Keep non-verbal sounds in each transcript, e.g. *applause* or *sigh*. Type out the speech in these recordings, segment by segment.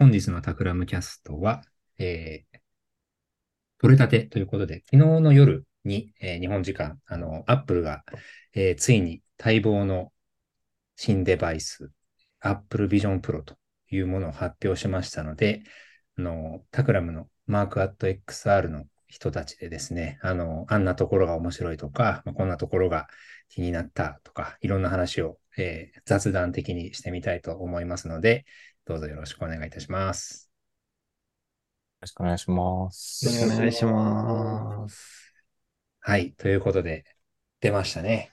本日のタクラムキャストは、えー、取れたてということで、昨日の夜に、えー、日本時間、あの、アップルが、えー、ついに待望の新デバイス、Apple Vision Pro というものを発表しましたので、あの、タクラムのマークアット XR の人たちでですね、あの、あんなところが面白いとか、まあ、こんなところが気になったとか、いろんな話を、えー、雑談的にしてみたいと思いますので、どうぞよろしくお願いいたします。よろしくお願いします。お願いします。はい。ということで、出ましたね。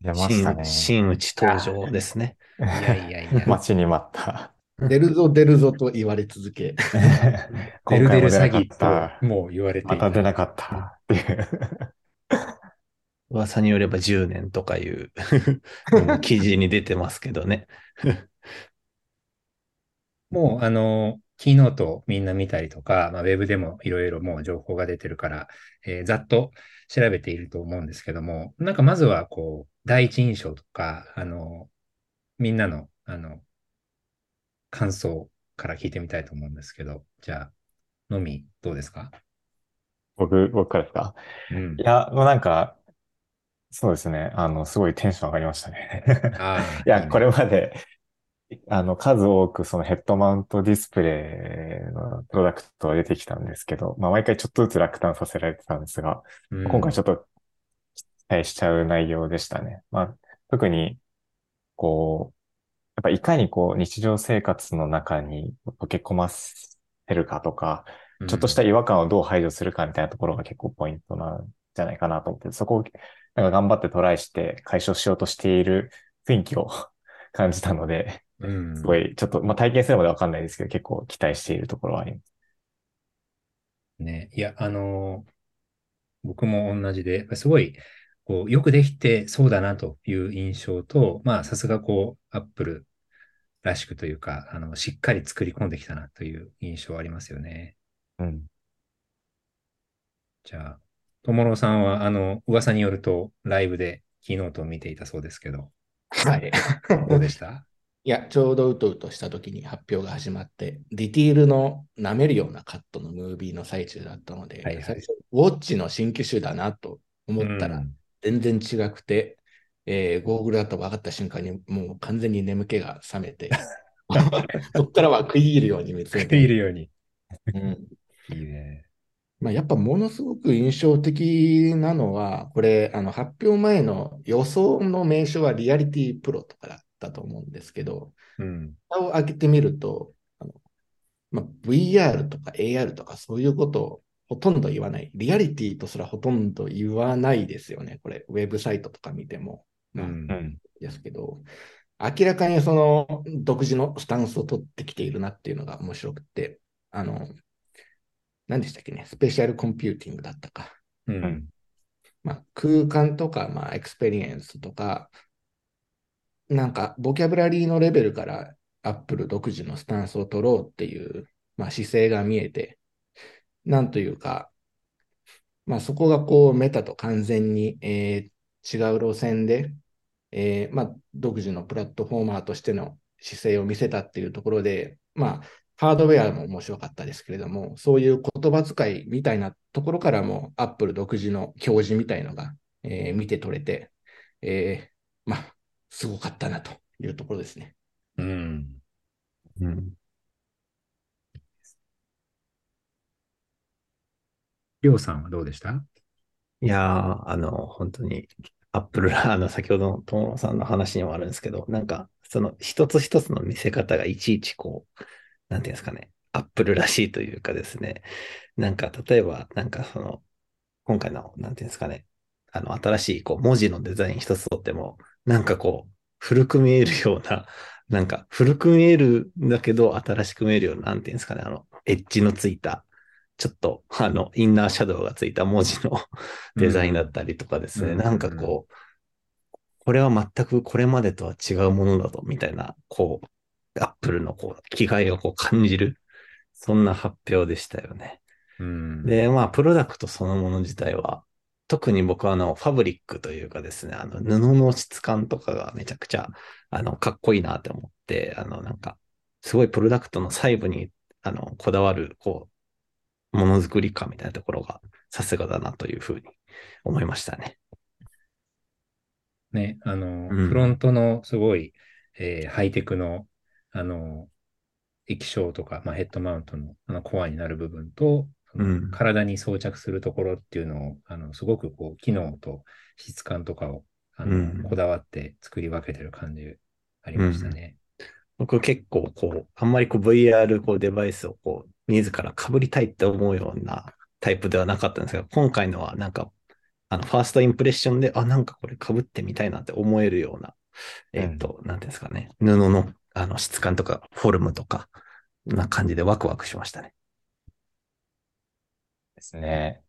出ましたね。真打ち登場ですね。いやいやいや。*laughs* 待ちに待った。出るぞ出るぞと言われ続け。*laughs* 出る出る詐欺ともう言われてまた出なかったっていう。*laughs* 噂によれば10年とかいう記事に出てますけどね。もう、あの、キーノートみんな見たりとか、まあ、ウェブでもいろいろもう情報が出てるから、えー、ざっと調べていると思うんですけども、なんかまずはこう、第一印象とか、あの、みんなの、あの、感想から聞いてみたいと思うんですけど、じゃあ、のみ、どうですか？僕、僕からですか、うん、いや、もうなんか、そうですね。あの、すごいテンション上がりましたね。*laughs* いや、これまで、あの、数多くそのヘッドマウントディスプレイのプロダクトが出てきたんですけど、まあ、毎回ちょっとずつ落胆させられてたんですが、うん、今回ちょっと期待しちゃう内容でしたね。まあ、特に、こう、やっぱいかにこう日常生活の中に溶け込ませるかとか、ちょっとした違和感をどう排除するかみたいなところが結構ポイントなんじゃないかなと思って、そこをなんか頑張ってトライして解消しようとしている雰囲気を *laughs* 感じたので、うん、すごい、ちょっと、まあ、体験するまでわかんないですけど、結構期待しているところはあります。ね、いや、あのー、僕も同じで、すごい、こう、よくできてそうだなという印象と、まあ、さすがこう、アップルらしくというか、あの、しっかり作り込んできたなという印象ありますよね。うん。じゃあ、ともろさんは、あの、噂によると、ライブでキーノートを見ていたそうですけど、はい。どうでした？いや、ちょうどうとうとした時に発表が始まって、ディティールの舐めるようなカットのムービーの最中だったので、はいはい、最初、ウォッチの新機種だなと思ったら、全然違くて、うん、えー、ゴーグルだと分かった瞬間に、もう完全に眠気が覚めて、*laughs* そこからは食い入るように見つめて。食い入るように。うん、いいね。まあ、やっぱものすごく印象的なのは、これ、あの発表前の予想の名称はリアリティプロとかだったと思うんですけど、うん、蓋を開けてみると、あのまあ、VR とか AR とかそういうことをほとんど言わない。リアリティとすらほとんど言わないですよね。これ、ウェブサイトとか見ても。まあ、うん、ですけど、明らかにその独自のスタンスを取ってきているなっていうのが面白くて、あの、何でしたっけね、 spatial computing だったか。うん。まあ、空間とか、まあ、エクスペリエンスとか、なんか、ボキャブラリーのレベルからアップル独自のスタンスを取ろうっていう、まあ、姿勢が見えて、なんというか、まあ、そこがこう、メタと完全に、えー、違う路線で、えー、まあ、独自のプラットフォーマーとしての姿勢を見せたっていうところで、まあ、ハードウェアも面白かったですけれども、そういう言葉遣いみたいなところからも、アップル独自の教示みたいのが、えー、見て取れて、えー、まあ、すごかったなというところですね。うん。うん。りょうさんはどうでした？いやー、あの、本当に、アップルラーの先ほどの友野さんの話にもあるんですけど、なんか、その一つ一つの見せ方がいちいちこう、なんていうんですかね、アップルらしいというかですね、なんか例えば、なんかその、今回の、なんていうんですかね、あの、新しいこう文字のデザイン一つとっても、なんかこう、古く見えるような、なんか古く見えるんだけど、新しく見えるような、なんていうんですかね、あの、エッジのついた、ちょっと、あの、インナーシャドウがついた文字のデザインだったりとかですね、うん、なんかこう、これは全くこれまでとは違うものだと、みたいな、こう、アップルのこう、気概をこう感じる、そんな発表でしたよね。うん、で、まあ、プロダクトそのもの自体は、特に僕はあの、ファブリックというかですね、あの、布の質感とかがめちゃくちゃ、あの、かっこいいなって思って、あの、なんか、すごいプロダクトの細部に、あの、こだわる、こう、ものづくり感みたいなところが、さすがだなというふうに思いましたね。ね、あの、うん、フロントのすごい、えー、ハイテクの、あの、液晶とか、まあ、ヘッドマウントのあのコアになる部分と、うん、体に装着するところっていうのを、あのすごくこう機能と質感とかをあの、うん、こだわって作り分けてる感じありましたね。僕結構こう、あんまりこう VR こうデバイスをこう、自ら被りたいって思うようなタイプではなかったんですが、今回のはなんか、あの、ファーストインプレッションで、あ、なんかこれ被ってみたいなって思えるような、えっ、と、なんていうんですかね、布のあの質感とかフォルムとか、な感じでワクワクしましたね。ですね。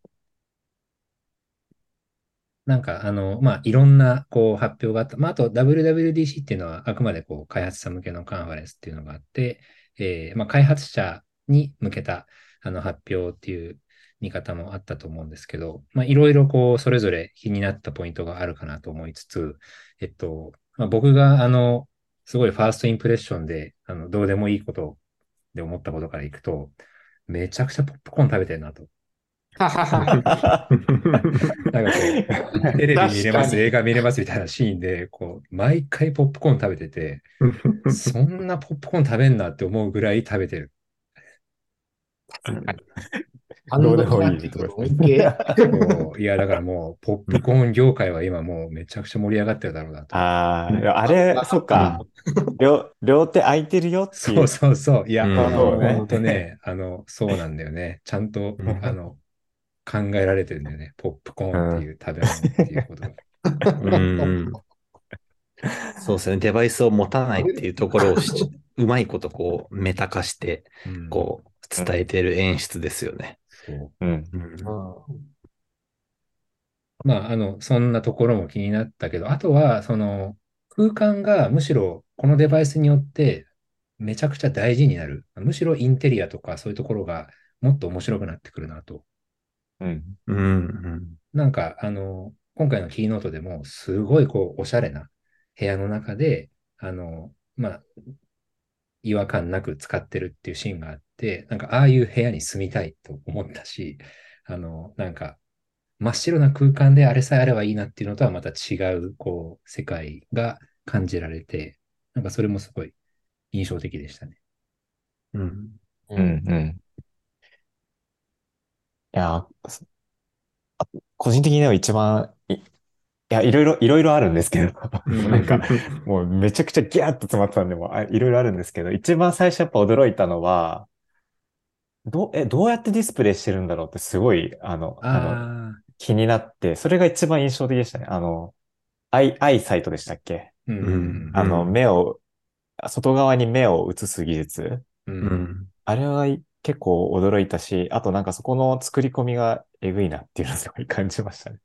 なんか、あの、まあ、いろんな、こう、発表があった。まあ、あと、WWDC っていうのは、あくまで、こう、開発者向けのカンファレンスっていうのがあって、えー、まあ、開発者に向けた、あの、発表っていう見方もあったと思うんですけど、まあ、いろいろ、こう、それぞれ気になったポイントがあるかなと思いつつ、えっと、まあ、僕が、あの、すごいファーストインプレッションで、あの、どうでもいいことで思ったことからいくと、めちゃくちゃポップコーン食べてるなと。なんかこう、テレビ見れます、映画見れますみたいなシーンで、こう、毎回ポップコーン食べてて、そんなポップコーン食べんなって思うぐらい食べてる。どうでいいといや、だからもう、ポップコーン業界は今もうめちゃくちゃ盛り上がってるだろうなと。ああ、あれ、そっか、両。両手空いてるよって。そうそうそう。いや、本当ね、あの、そうなんだよね。ちゃんと、あの、考えられてるんだよね。ポップコーンっていう食べ物っていうことが。*laughs* うんそうですね。デバイスを持たないっていうところをうまいことこう、メタ化して、こう、伝えてる演出ですよね。まあ、あの、そんなところも気になったけど、あとは、その、空間がむしろこのデバイスによってめちゃくちゃ大事になる。むしろインテリアとかそういうところがもっと面白くなってくるなと。うん。うん。なんか、あの、今回のキーノートでも、すごいこう、おしゃれな部屋の中で、あの、まあ、違和感なく使ってるっていうシーンがあって、なんか、ああいう部屋に住みたいと思ったし、あの、なんか、真っ白な空間であれさえあればいいなっていうのとはまた違う、こう、世界が感じられて、なんかそれもすごい印象的でしたね。うん。うん、うん。いや、個人的には一番い、いや、いろいろ、いろいろあるんですけど、なんか、もうめちゃくちゃギャーッと詰まってたんで、もういろいろあるんですけど、一番最初やっぱ驚いたのは、どう、え、どうやってディスプレイしてるんだろうってすごい、あの、あの、気になって、それが一番印象的でしたね。あの、アイ、アイサイトでしたっけ？うん。あの、目を、外側に目を映す技術。うん。あれは結構驚いたし、あとなんかそこの作り込みがえぐいなっていうのをすごい感じましたね。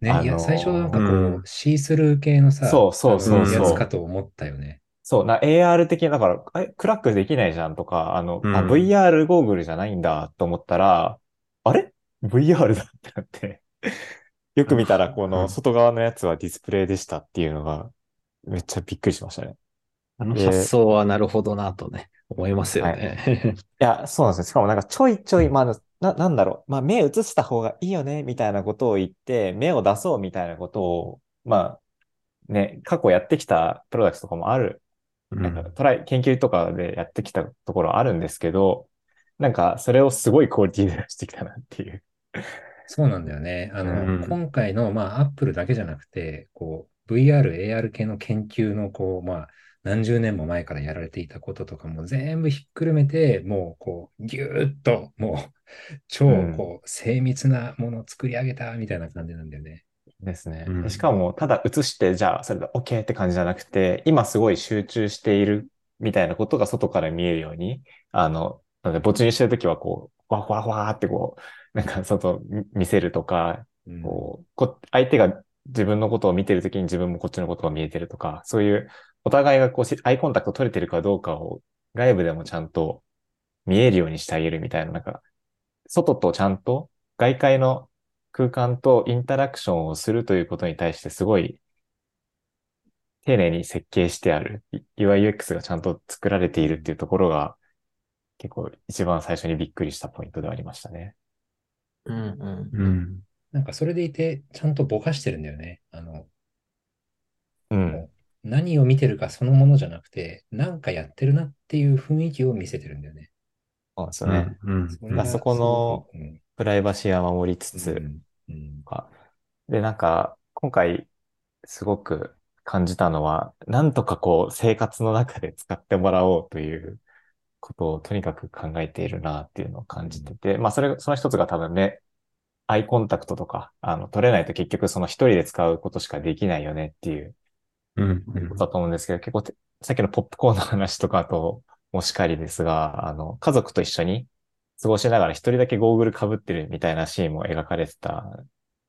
ね、いや、最初なんかこう、うん、シースルー系のさ、そうそうそうやつかと思ったよね。そう、な、AR 的だから、え、クラックできないじゃんとか、あの、うん、あ VR ゴーグルじゃないんだと思ったら、あれ ?VR だってなって *laughs* よく見たら、この外側のやつはディスプレイでしたっていうのが、めっちゃびっくりしましたね。あの発想はなるほどなとね、思いますよね。はい、いや、そうなんですよ。しかもなんかちょいちょい、まあ、な、なんだろう。まあ、目映した方がいいよね、みたいなことを言って、目を出そうみたいなことを、まあ、ね、過去やってきたプロダクトとかもある。なんかトライ、研究とかでやってきたところあるんですけど、なんか、それをすごいクオリティで出してきたなっていう。そうなんだよね。あの、うん、今回の、まあ、アップルだけじゃなくて、こう、VR、AR 系の研究の、こう、まあ、何十年も前からやられていたこととかも全部ひっくるめて、もうこう、ぎゅーっと、もう、超こう、精密なものを作り上げたみたいな感じなんだよね。ですね。うん、しかも、ただ映して、じゃあ、それで OK って感じじゃなくて、今すごい集中しているみたいなことが外から見えるように、あの、なので没入してるときは、こう、わわわーってこう、なんか外見せるとか、うん、こうこ、相手が自分のことを見てるときに自分もこっちのことが見えてるとか、そういうお互いがこうアイコンタクト取れてるかどうかを外部でもちゃんと見えるようにしてあげるみたいな、なんか、外とちゃんと外界の空間とインタラクションをするということに対してすごい丁寧に設計してある、UIUX がちゃんと作られているっていうところが、結構一番最初にびっくりしたポイントではありましたね。うんうん。うん。なんかそれでいて、ちゃんとぼかしてるんだよね。あの、うん。何を見てるかそのものじゃなくて、なんかやってるなっていう雰囲気を見せてるんだよね。そうですね。うん。そあそこのプライバシーは守りつつ、うん、で、なんか、今回すごく感じたのは、なんとかこう生活の中で使ってもらおうということをとにかく考えているなっていうのを感じてて、まあそれ、その一つが多分ね、アイコンタクトとか、あの、取れないと結局その一人で使うことしかできないよねっていううん、ことだと思うんですけど、結構さっきのポップコーンの話とかともしかりですが、あの、家族と一緒に過ごしながら一人だけゴーグル被ってるみたいなシーンも描かれてた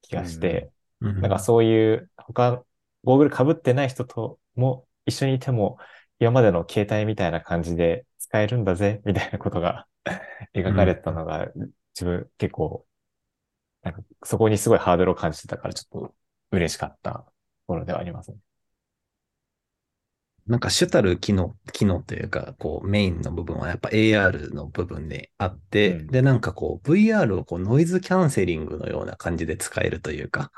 気がして、うん、なんかそういう他、ゴーグル被ってない人とも一緒にいても、今までの携帯みたいな感じで使えるんだぜ、みたいなことが *laughs* 描かれたのが、自分結構、なんかそこにすごいハードルを感じてたから、ちょっと嬉しかったところではありますね。なんか主たる機能、機能というか、こうメインの部分はやっぱ AR の部分であって、うん、で、なんかこう VR をこうノイズキャンセリングのような感じで使えるというか、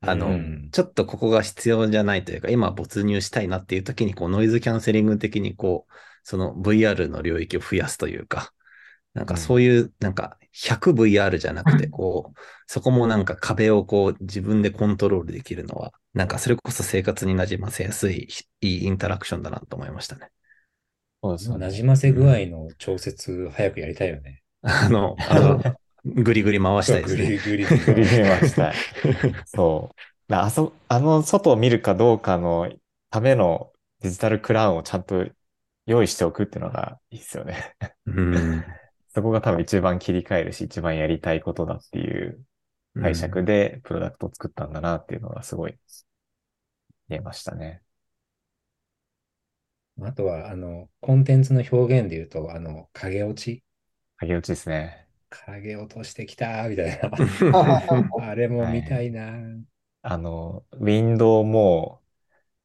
あの、うん、ちょっとここが必要じゃないというか、今没入したいなっていう時にこうノイズキャンセリング的にこう、その VR の領域を増やすというか、なんかそういう、なんか 100VR じゃなくて、こう、そこもなんか壁をこう自分でコントロールできるのは、なんかそれこそ生活に馴染ませやすい、いいインタラクションだなと思いましたね。そうですね。馴染ませ具合の調節、早くやりたいよね。あの、あの、ぐりぐり回したいですね。ぐりぐりぐり回したい。*laughs* そう。あそ、あの外を見るかどうかのためのデジタルクラウンをちゃんと用意しておくっていうのがいいですよね。うん。そこが多分一番切り替えるし、一番やりたいことだっていう解釈でプロダクトを作ったんだなっていうのがすごい見えましたね。あとは、あの、コンテンツの表現で言うと、あの、影落ち？影落ちですね。影落としてきたみたいな。*laughs* あれも見たいな、はい、あの、ウィンドウも、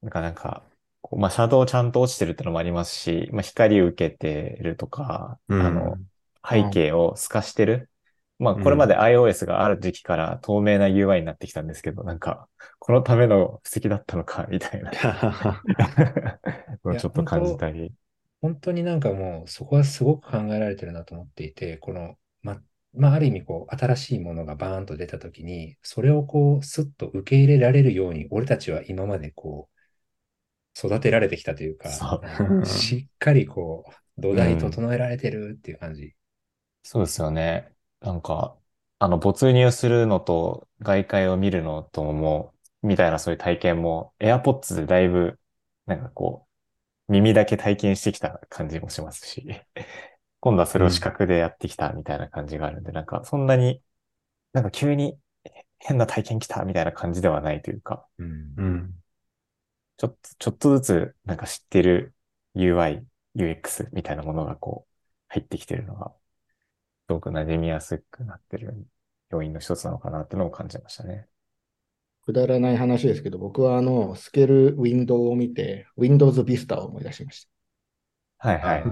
なんかなんか、まあ、シャドウちゃんと落ちてるってのもありますし、まあ、光受けてるとか、うん、あの、背景を透かしてる？まあ、これまで iOS がある時期から透明な UI になってきたんですけど、うん、なんか、このための布石だったのか、みたいな。*laughs* ちょっと感じたり。本当になんかもう、そこはすごく考えられてるなと思っていて、この、ま、まあ、ある意味、こう、新しいものがバーンと出たときに、それをこう、スッと受け入れられるように、俺たちは今までこう、育てられてきたというか、しっかりこう、土台整えられてるっていう感じ。うん、そうですよね。なんか、あの、没入するのと外界を見るのとも、みたいなそういう体験も、AirPods でだいぶ、なんかこう、耳だけ体験してきた感じもしますし、*laughs* 今度はそれを視覚でやってきたみたいな感じがあるんで、うん、なんかそんなに、なんか急に変な体験来たみたいな感じではないというか、うん、うん、ちょっと、ちょっとずつなんか知ってる UI、UX みたいなものがこう入ってきてるのがすごく馴染みやすくなってる要因の一つなのかなっていうのを感じましたね。くだらない話ですけど、僕はあの、スケルウィンドウを見て、Windows Vista を思い出しました。はいはい。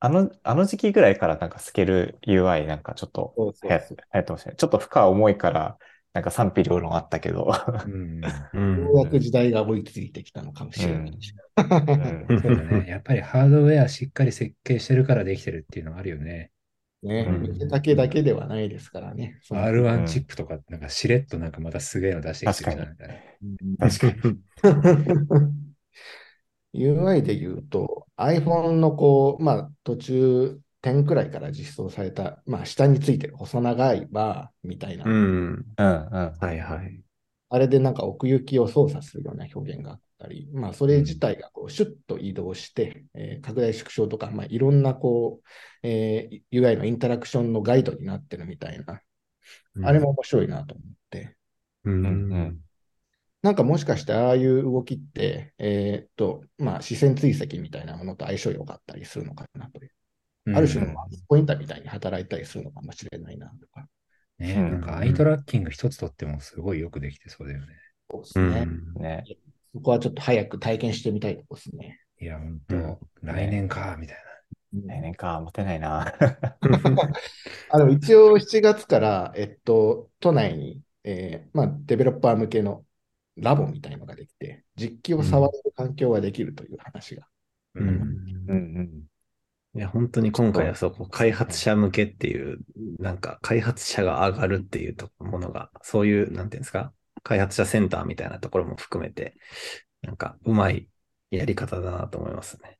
あの、あの時期ぐらいからなんかスケル UI なんかちょっと流行ってましたね。ちょっと負荷重いから、なんか賛否両論あったけど。ようやく *laughs* 時代が追いついてきたのかもしれない。*laughs* そうだね。やっぱりハードウェアしっかり設計してるからできてるっていうのがあるよね。ね、見せかけだけではないですからね。R1 チップとか、なんかしれっとなんかまたすげえの出してきてるみたいな。確かに。*laughs* *laughs* UI で言うと、iPhone のこう、まあ途中10くらいから実装された、まあ下についてる細長いバーみたいな。うん。うんうん。はいはい。あれでなんか奥行きを操作するような表現があったり、まあ、それ自体がこうシュッと移動して、えー、拡大縮小とか、まあ、いろんなこう、えー、UI のインタラクションのガイドになってるみたいな、うん、あれも面白いなと思って。うん、うん、なんかもしかしてああいう動きって、えー、っと、まあ、視線追跡みたいなものと相性良かったりするのかなという。うん、ある種のポインターみたいに働いたりするのかもしれないなとか。ね、なんかアイトラッキング一つとってもすごいよくできてそうだよね。そうですね。ねそこはちょっと早く体験してみたいとこですね。いや、本当、うん、来年か、みたいな。来年か、持てないな。*laughs* あの一応7月から、えっと、都内に、えーまあ、デベロッパー向けのラボみたいのができて、実機を触れる環境ができるという話が。うん。うんうんいや、本当に今回はそこ、開発者向けっていう、なんか開発者が上がるっていうものが、そういう、なんていうんですか、開発者センターみたいなところも含めて、なんかうまいやり方だなと思いますね。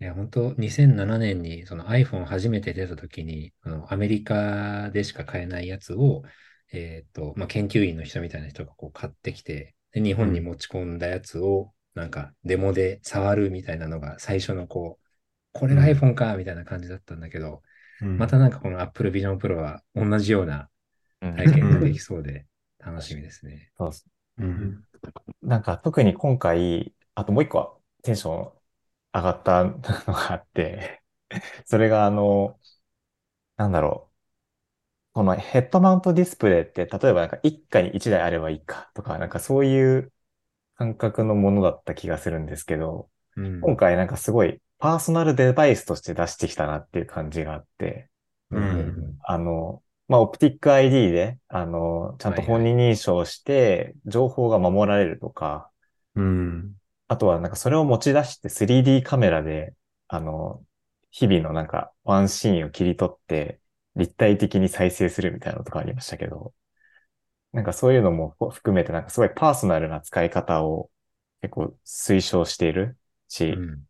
いや、本当2007年にその iPhone 初めて出た時に、あのアメリカでしか買えないやつを、えっ、ー、と、まあ、研究員の人みたいな人がこう買ってきて、で日本に持ち込んだやつを、なんかデモで触るみたいなのが最初のこう、これが iPhone かみたいな感じだったんだけど、うん、またなんかこの Apple Vision Pro は同じような体験ができそうで楽しみですね。そうです。うん。なんか特に今回、あともう一個テンション上がったのがあって *laughs* それがあの、なんだろう。このヘッドマウントディスプレイって、例えばなんか一家に一台あればいいかとか、なんかそういう感覚のものだった気がするんですけど、うん、今回なんかすごいパーソナルデバイスとして出してきたなっていう感じがあって、うん、あの、まあ、オプティック ID で、あの、ちゃんと本人認証して、情報が守られるとか、うん。あとは、なんかそれを持ち出して 3D カメラで、あの、日々のなんかワンシーンを切り取って、立体的に再生するみたいなのとかありましたけど、なんかそういうのも含めて、なんかすごいパーソナルな使い方を結構推奨しているし、うん、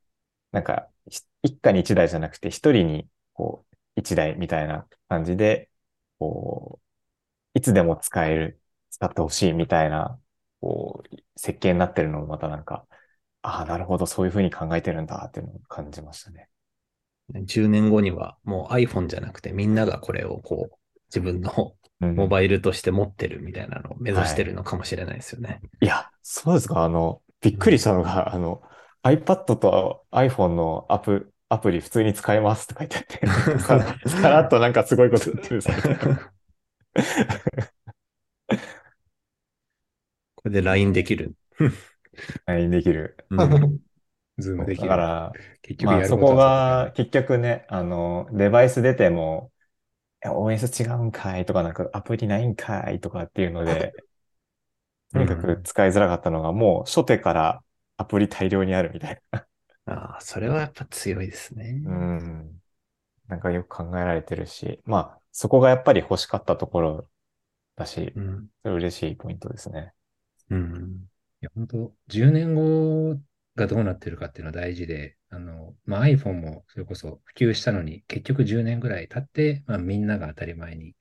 なんか一家に一台じゃなくて一人にこう一台みたいな感じでこう、いつでも使える、使ってほしいみたいな、こう、設計になってるのもまたなんか、ああ、なるほど、そういうふうに考えてるんだっていうのを感じましたね。10年後にはもう iPhone じゃなくてみんながこれをこう、自分のモバイルとして持ってるみたいなのを目指してるのかもしれないですよね。はい、いや、そうですか？あの、びっくりしたのが、うん、あの、iPad と iPhone のアプアプリ普通に使えますって書いてあって、さらっとなんかすごいこと言ってるさ。これで LINE できる。LINE できる。ズームできる。だから、結局まあそこが結局ね、あの、デバイス出ても、OS 違うんかいとか、なんかアプリないんかいとかっていうので、とにかく使いづらかったのが、もう初手からアプリ大量にあるみたいな。ああ、それはやっぱ強いですね。うん。なんかよく考えられてるし、まあ、そこがやっぱり欲しかったところだし、うん、それ嬉しいポイントですね。うん。いや、本当10年後がどうなってるかっていうのは大事で、あの、まあ、iPhone もそれこそ普及したのに、結局10年ぐらい経って、まあ、みんなが当たり前に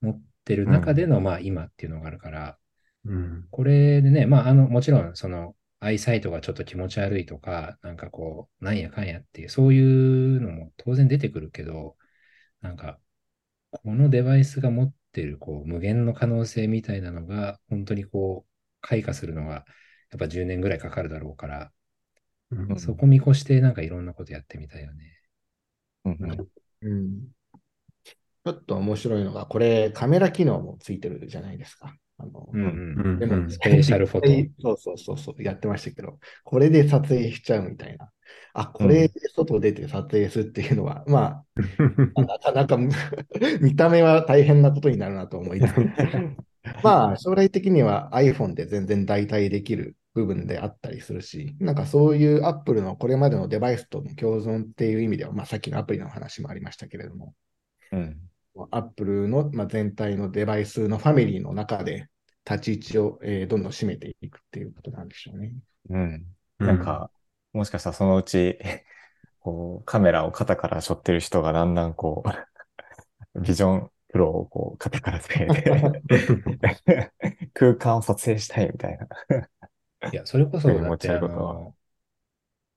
持ってる中での、うん、まあ、今っていうのがあるから、うん、これでね、まあ、あの、もちろん、その、アイサイトがちょっと気持ち悪いとか、なんかこう、なんやかんやっていう、そういうのも当然出てくるけど、なんか、このデバイスが持ってるこう無限の可能性みたいなのが、本当にこう、開花するのが、やっぱ10年ぐらいかかるだろうから、うん、そこ見越してなんかいろんなことやってみたいよね。うん、うん、ちょっと面白いのが、これカメラ機能もついてるじゃないですか。あの、うんうん、でも、スペシャルフォト。そうそうそうそう、やってましたけど、これで撮影しちゃうみたいな。あ、これで外出て撮影するっていうのは、うん、まあ、*laughs* なかなか *laughs* 見た目は大変なことになるなと思います。*laughs* まあ、将来的には iPhone で全然代替できる部分であったりするし、なんかそういう Apple のこれまでのデバイスとの共存っていう意味では、まあさっきのアプリの話もありましたけれども、うん、アップルの、まあ、全体のデバイスのファミリーの中で立ち位置を、えー、どんどん占めていくっていうことなんでしょうね。うん。なんか、うん、もしかしたらそのうち、*laughs* こう、カメラを肩から背負ってる人がだんだんこう、*laughs* ビジョンプロをこう、肩からつけて *laughs* 空間を撮影したいみたいな。いや、それこそ、だってあの、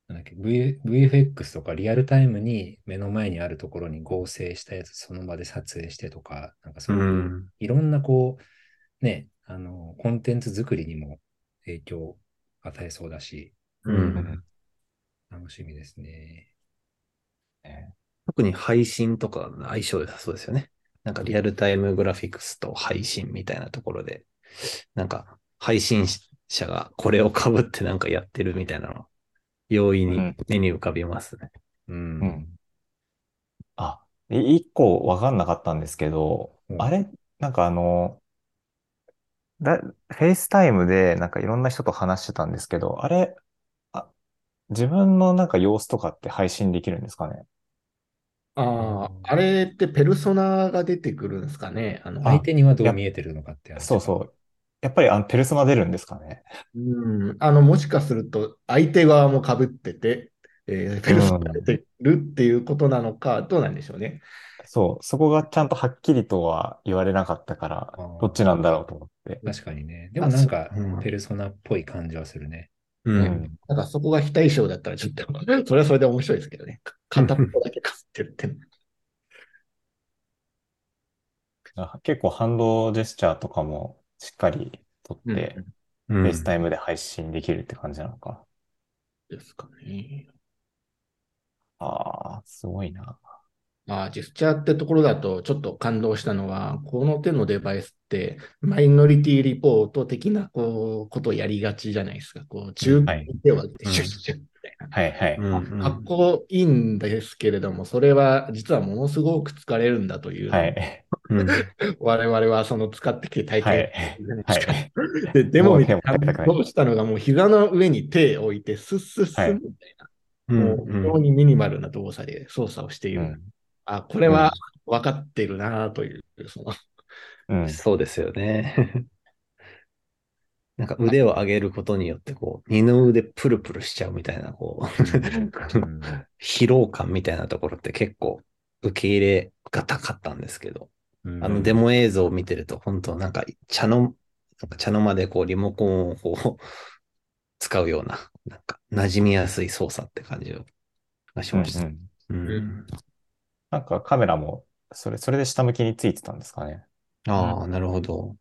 なんだっけ、v、VFX とかリアルタイムに目の前にあるところに合成したやつその場で撮影してとか、なんかそういう、いろんなこう、ね、あの、コンテンツ作りにも影響を与えそうだし、うん、楽しみですね。特に配信とか相性良さそうですよね。なんかリアルタイムグラフィックスと配信みたいなところで、なんか配信社がこれを被ってなんかやってるみたいなの、容易に目に浮かびますね。うん。うん、あ、一個わかんなかったんですけど、うん、あれ、なんかあの、だ、 FaceTime でなんかいろんな人と話してたんですけど、あれ、あ、自分のなんか様子とかって配信できるんですかね？ああ、あれってペルソナが出てくるんですかね？あの、相手にはどう見えてるのかってそうそう。やっぱりあのペルソナ出るんですかね？うん。あの、もしかすると相手側も被ってて、えー、ペルソナ出てるっていうことなのか、どうなんでしょうね。そう、そこがちゃんとはっきりとは言われなかったから、どっちなんだろうと思って。確かにね。でもなんか、ペルソナっぽい感じはするね。うん。なんかそこが非対称だったらちょっと、それはそれで面白いですけどね。片っぽだけかすってるって。*laughs* 結構ハンドジェスチャーとかもしっかり撮って、FaceTime で配信できるって感じなのか。ですかね。ああ、すごいな。まあ、ジェスチャーってところだとちょっと感動したのは、この手のデバイスってマイノリティリポート的なこうことをやりがちじゃないですか。こう中間に手を挙げてシュッシュッみたいな。はいはい。かっこいいんですけれども、それは実はものすごく疲れるんだという。はい。*laughs* 我々はその使ってきて体験、はい。*laughs* はい、ででも、どうしたのがもう膝の上に手を置いて、スッスッスッみたいな。もう非常にミニマルな動作で操作をしている。うん。あ、これは分かってるなという、その、うん、そうですよね。*laughs* なんか腕を上げることによって、こう、二の腕プルプルしちゃうみたいな、こう、疲労感みたいなところって結構受け入れがたかったんですけど、うん、あのデモ映像を見てると、本当なんか茶の、なんか茶の間でこうリモコンをこう *laughs* 使うような、なんか馴染みやすい操作って感じがしました。うん、うん、なんかカメラも、それ、それで下向きについてたんですかね。ああ、なるほど。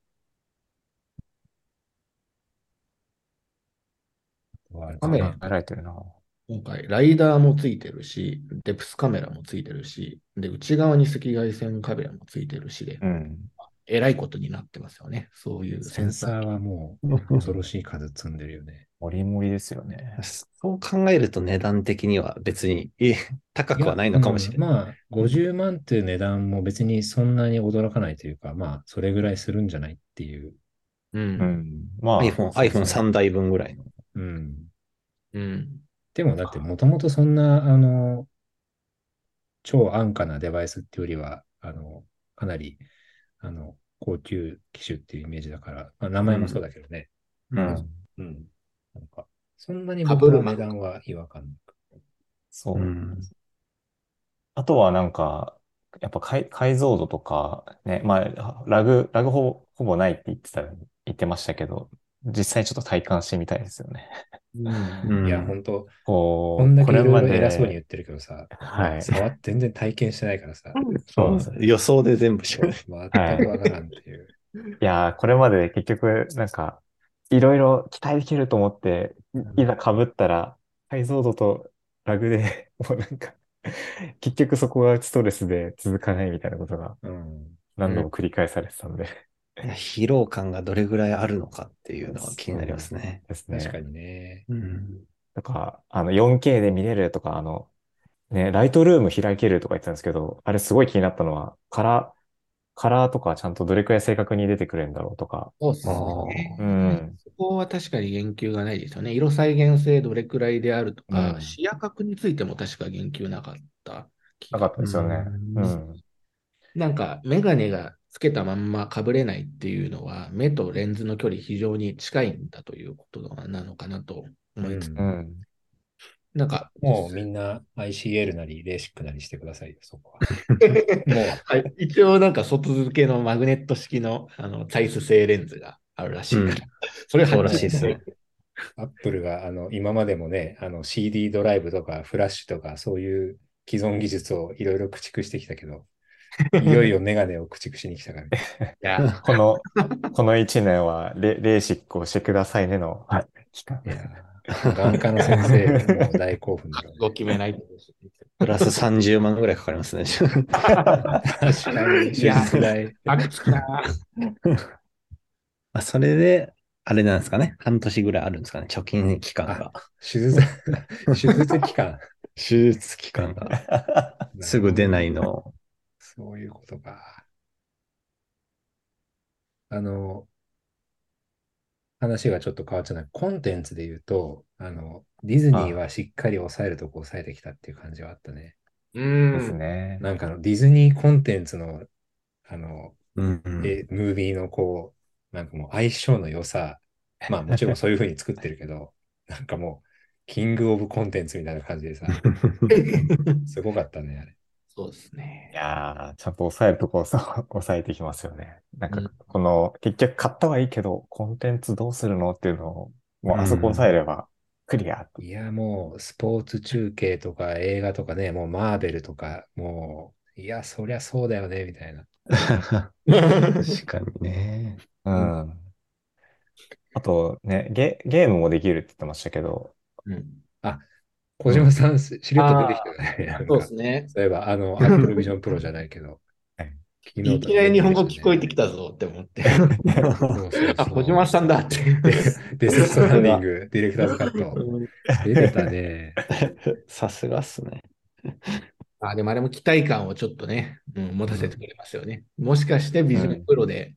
カメラ入られてるな。今回、ライダーもついてるし、デプスカメラもついてるし、で、内側に赤外線カメラもついてるしで、うん、えらいことになってますよね。そういうセンサーはもう恐ろしい数積んでるよね。もりもりですよね。そう考えると値段的には別に高くはないのかもしれない。いまあ、50万っていう値段も別にそんなに驚かないというか、まあ、それぐらいするんじゃないっていう。うん。うん、まあ、iPhone、iPhone3 台分ぐらいの。うん。うん。でもだってもともとそんな、あの、超安価なデバイスっていうよりは、あの、かなり、あの、高級機種っていうイメージだから、まあ、名前もそうだけどね。うん。うん。なんか、そんなに僕の値段は違和感なく。そう。うん、あとはなんか、やっぱ解解像度とか、ね、まあ、ラグ、ラグほほぼないって言ってた、言ってましたけど、実際ちょっと体感してみたいですよね。うん、いや、本当。こう、こんだけいろ偉そうに言ってるけどさ、はい。触って全然体験してないからさ。そう予想で全部し *laughs* 全くわからんっていう。*laughs* いや結局、なんか、いろいろ期待できると思って、いざ被ったら、解像度とラグで *laughs* もうなんか結局そこがストレスで続かないみたいなことが何度も繰り返されてたんで、疲労感がどれぐらいあるのかっていうのは気になりますね。ですね。確かにね。うん。とか、あの、4K で見れるとか、あの、ね、ライトルーム開けるとか言ってたんですけど、あれすごい気になったのは、カラー、カラーとかちゃんとどれくらい正確に出てくるんだろうとか。そうですね。うん。そこは確かに言及がないですよね。色再現性どれくらいであるとか、うん、視野角についても確か言及なかったなかったですよね。うん。なんか、メガネがつけたまんまかぶれないっていうのは、目とレンズの距離非常に近いんだということなのかなと思いつつ、うん、なんか、もうみんな ICL なりレーシックなりしてくださいよ、そこは。*laughs* もう、はい、一応なんか外付けのマグネット式のあのサイス製レンズがあるらしいから、うん、*laughs* それそうらしいです。ね。アップルがあの今までもね、あの CD ドライブとかフラッシュとかそういう既存技術をいろいろ駆逐してきたけど、*laughs* いよいよメガネを駆逐しに来たから。*laughs* いや、この、この一年はレレーシックをしてくださいねの期間。眼科の先生、もう大興奮だ、ね。動決めない。プラス30万ぐらいかかりますね。確かに、手術代。*laughs* あくつかそれで、あれなんですかね。半年ぐらいあるんですかね。貯金期間が。手術、手術期間。手術期間が。すぐ出ないの。そういうことか。あの、話がちょっと変わっちゃうな。コンテンツで言うと、あの、ディズニーはしっかり抑えるとこ抑えてきたっていう感じはあったね。うん。ですね。なんかのディズニーコンテンツの、あの、うんうん、えムービーのこう、なんかもう相性の良さ、まあもちろんそういう風に作ってるけど、*laughs* なんかもう、キングオブコンテンツみたいな感じでさ、*laughs* すごかったね、あれ。そうですね。いやー、ちゃんと抑えるとこさ、*laughs* 抑えてきますよね。なんか、この、うん、結局買ったはいいけど、コンテンツどうするのっていうのを、もうあそこ抑えれば、クリア、うん、いや、もう、スポーツ中継とか映画とかね、もうマーベルとか、もう、いや、そりゃそうだよね、みたいな。*laughs* 確かにね。うん。あとね、ゲ、ゲームもできるって言ってましたけど、うん。あ、小島さん、しれっと出てきたよね。そうですね。*laughs* そういえば、あの、Apple Vision Pro じゃないけど。いきなり日本語聞こえてきたぞって思って。*laughs* あ、小島さんだって。*laughs* デスストランディング、ディレクターズカット。出てたね。さすがっすね。あ、でもあれも期待感をちょっとね、うん、持たせてくれますよね。もしかしてビジョンプロで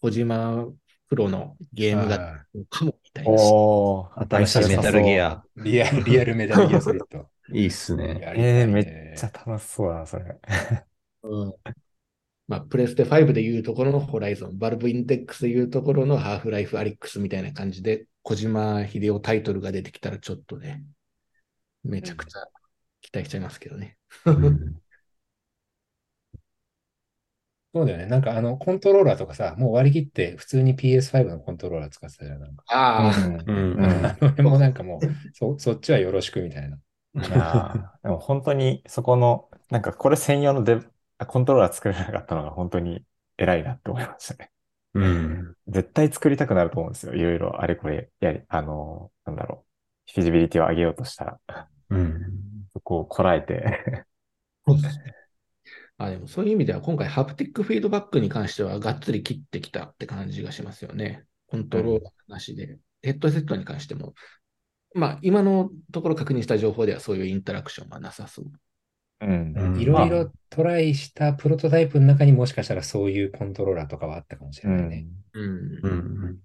小島プロのゲームがかもみたいな。お新しいメタルギア。リアリアルメタルギアソリッド。いいっすね。えー、めっちゃ楽しそうだな、それ。うん。まあ、プレステ5でいうところの Horizon、 Valve Index でいうところのハーフライフアリックスみたいな感じで、小島秀夫タイトルが出てきたらちょっとね、めちゃくちゃ期待しちゃいますけどね。うん *laughs* そうだよね。なんかあの、コントローラーとかさ、もう割り切って普通に PS5 のコントローラー使ってたじゃん。なんかああ、うん、うん。*laughs* あの辺もなんかもう、そ、そっちはよろしくみたいな。*laughs* いやでも本当にそこの、なんかこれ専用のデコントローラー作れなかったのが本当に偉いなって思いましたね。うん。絶対作りたくなると思うんですよ。いろいろあれこれやり、あの、なんだろう。フィジビリティを上げようとしたら。うん。そこをこらえてあでもそういう意味では今回ハプティックフィードバックに関してはがっつり切ってきたって感じがしますよね。コントローラーなしで。うん、ヘッドセットに関しても、まあ今のところ確認した情報ではそういうインタラクションはなさそう。うん。いろいろトライしたプロトタイプの中にもしかしたらそういうコントローラーとかはあったかもしれないね。うん。うん。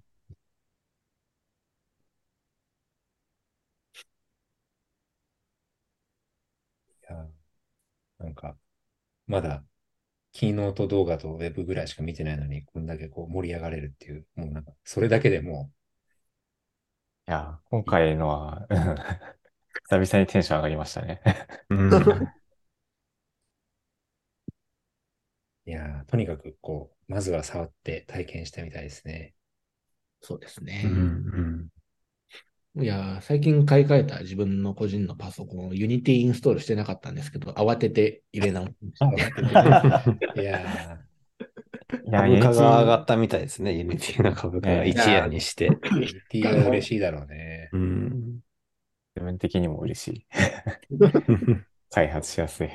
いや、なんか、まだ、キーノート動画とウェブぐらいしか見てないのに、こんだけこう盛り上がれるっていう、もうなんか、それだけでもう。いや、今回のは *laughs* 久々にテンション上がりましたねいやとにかく、こう、まずは触って体験してみたいですね。そうですね。うん、うんいや、最近買い替えた自分の個人のパソコン、 Unity インストールしてなかったんですけど、慌てて入れ直しました。いや株価が上がったみたいですね、 Unity の株価が一夜にして。 Unity は嬉しいだろうね。うん。自分的にも嬉しい。開発しやすい。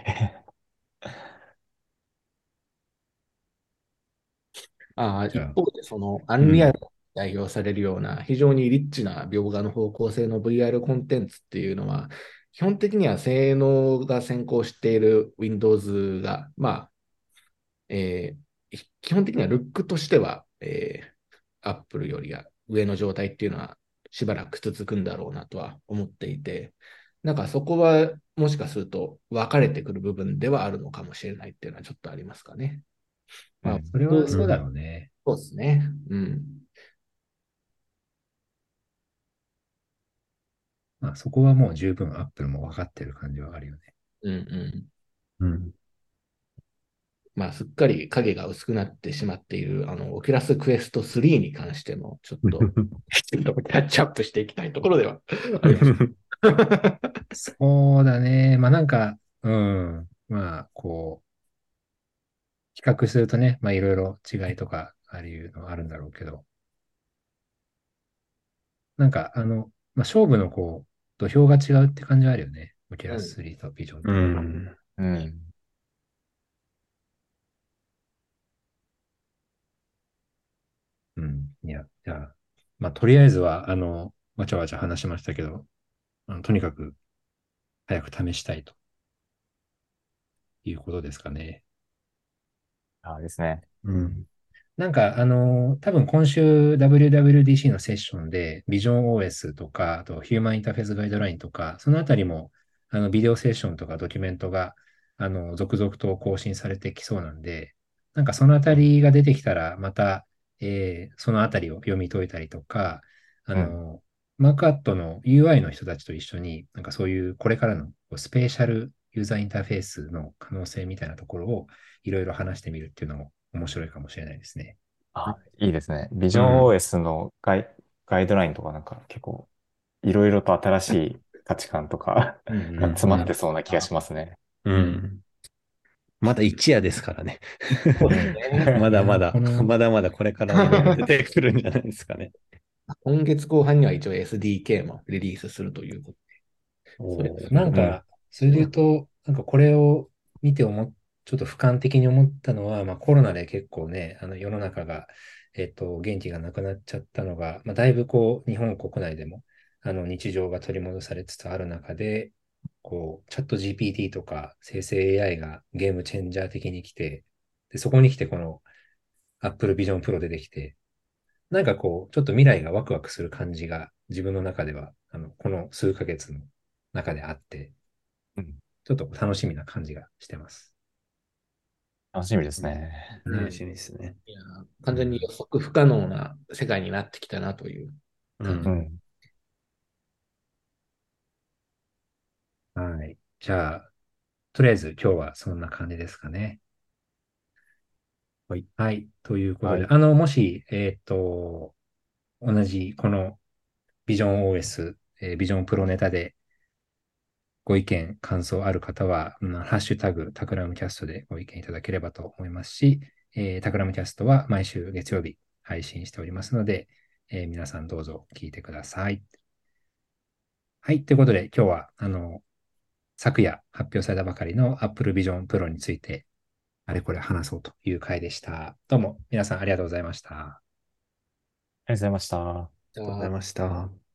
ああ、一方で、その、 Unreal代表されるような非常にリッチな描画の方向性の VR コンテンツっていうのは、基本的には性能が先行している Windows が、まあ、えー、基本的にはルックとしては、えー、Apple よりは上の状態っていうのはしばらく続くんだろうなとは思っていて、なんかそこはもしかすると分かれてくる部分ではあるのかもしれないっていうのはちょっとありますかね。まあ、それはそうだろうね。そうですね。うん。まあ、そこはもう十分アップルも分かってる感じはあるよね。うんうん。うん。まあ、すっかり影が薄くなってしまっている、あの、 Oculus Quest 3に関しても、ちょっと、*laughs* ちょっとキャッチアップしていきたいところではあります。そうだね。まあなんか、うん。まあ、こう、比較するとね、まあいろいろ違いとかあるのあるんだろうけど、なんか、あの、まあ、勝負のこう、土俵が違うって感じはあるよね。オキュラス3とビジョンと。うん。うん。うん。いや、じゃあ、まあ、とりあえずは、あの、わちゃわちゃ話しましたけど、あのとにかく早く試したいということですかね。ああですね。うん。なんか、あの、多分今週 WWDC のセッションで、ビジョン OS とか、あとヒューマンインターフェースガイドラインとか、そのあたりも、あの、ビデオセッションとかドキュメントが、あの、続々と更新されてきそうなんで、なんかそのあたりが出てきたら、また、えー、そのあたりを読み解いたりとか、あの、うん、マークアットの UI の人たちと一緒に、なんかそういうこれからのスペーシャルユーザーインターフェースの可能性みたいなところをいろいろ話してみるっていうのも面白いかもしれないですね。あ、いいですね。ビジョン OS のガイうん、ガイドラインとかなんか結構いろいろと新しい価値観とか *laughs* が詰まってそうな気がしますね。うん。まだ一夜ですからね。*laughs* まだまだ、まだまだこれから出てくるんじゃないですかね。今月後半には一応 SDK もリリースするということで。なんか、それで言うと、なんかこれを見て思っ、ちょっと俯瞰的に思ったのは、まあコロナで結構ね、あの世の中が、えっと、元気がなくなっちゃったのが、まあだいぶこう、日本国内でも、あの日常が取り戻されつつある中で、こう、チャット GPT とか生成 AI がゲームチェンジャー的に来て、で、そこに来てこの Apple Vision Pro 出てきて、なんかこう、ちょっと未来がワクワクする感じが自分の中では、あの、この数ヶ月の中であって、うん、ちょっと楽しみな感じがしてます。楽しみですね。楽しみですね。いや、完全に予測不可能な世界になってきたなという。うん。はい。じゃあ、とりあえず今日はそんな感じですかね。はい。はい。ということで、はい、あの、もし、えっ、ー、と、同じこのビジョン OS、えー、ビジョンプロネタでご意見、感想ある方は、うん、ハッシュタグ、タクラムキャストでご意見いただければと思いますし、えー、タクラムキャストは毎週月曜日配信しておりますので、えー、皆さんどうぞ聞いてください。はい。ということで、今日は、あの、昨夜発表されたばかりの Apple Vision Pro についてあれこれ話そうという回でした。どうも皆さんありがとうございました。ありがとうございました。ありがとうございました。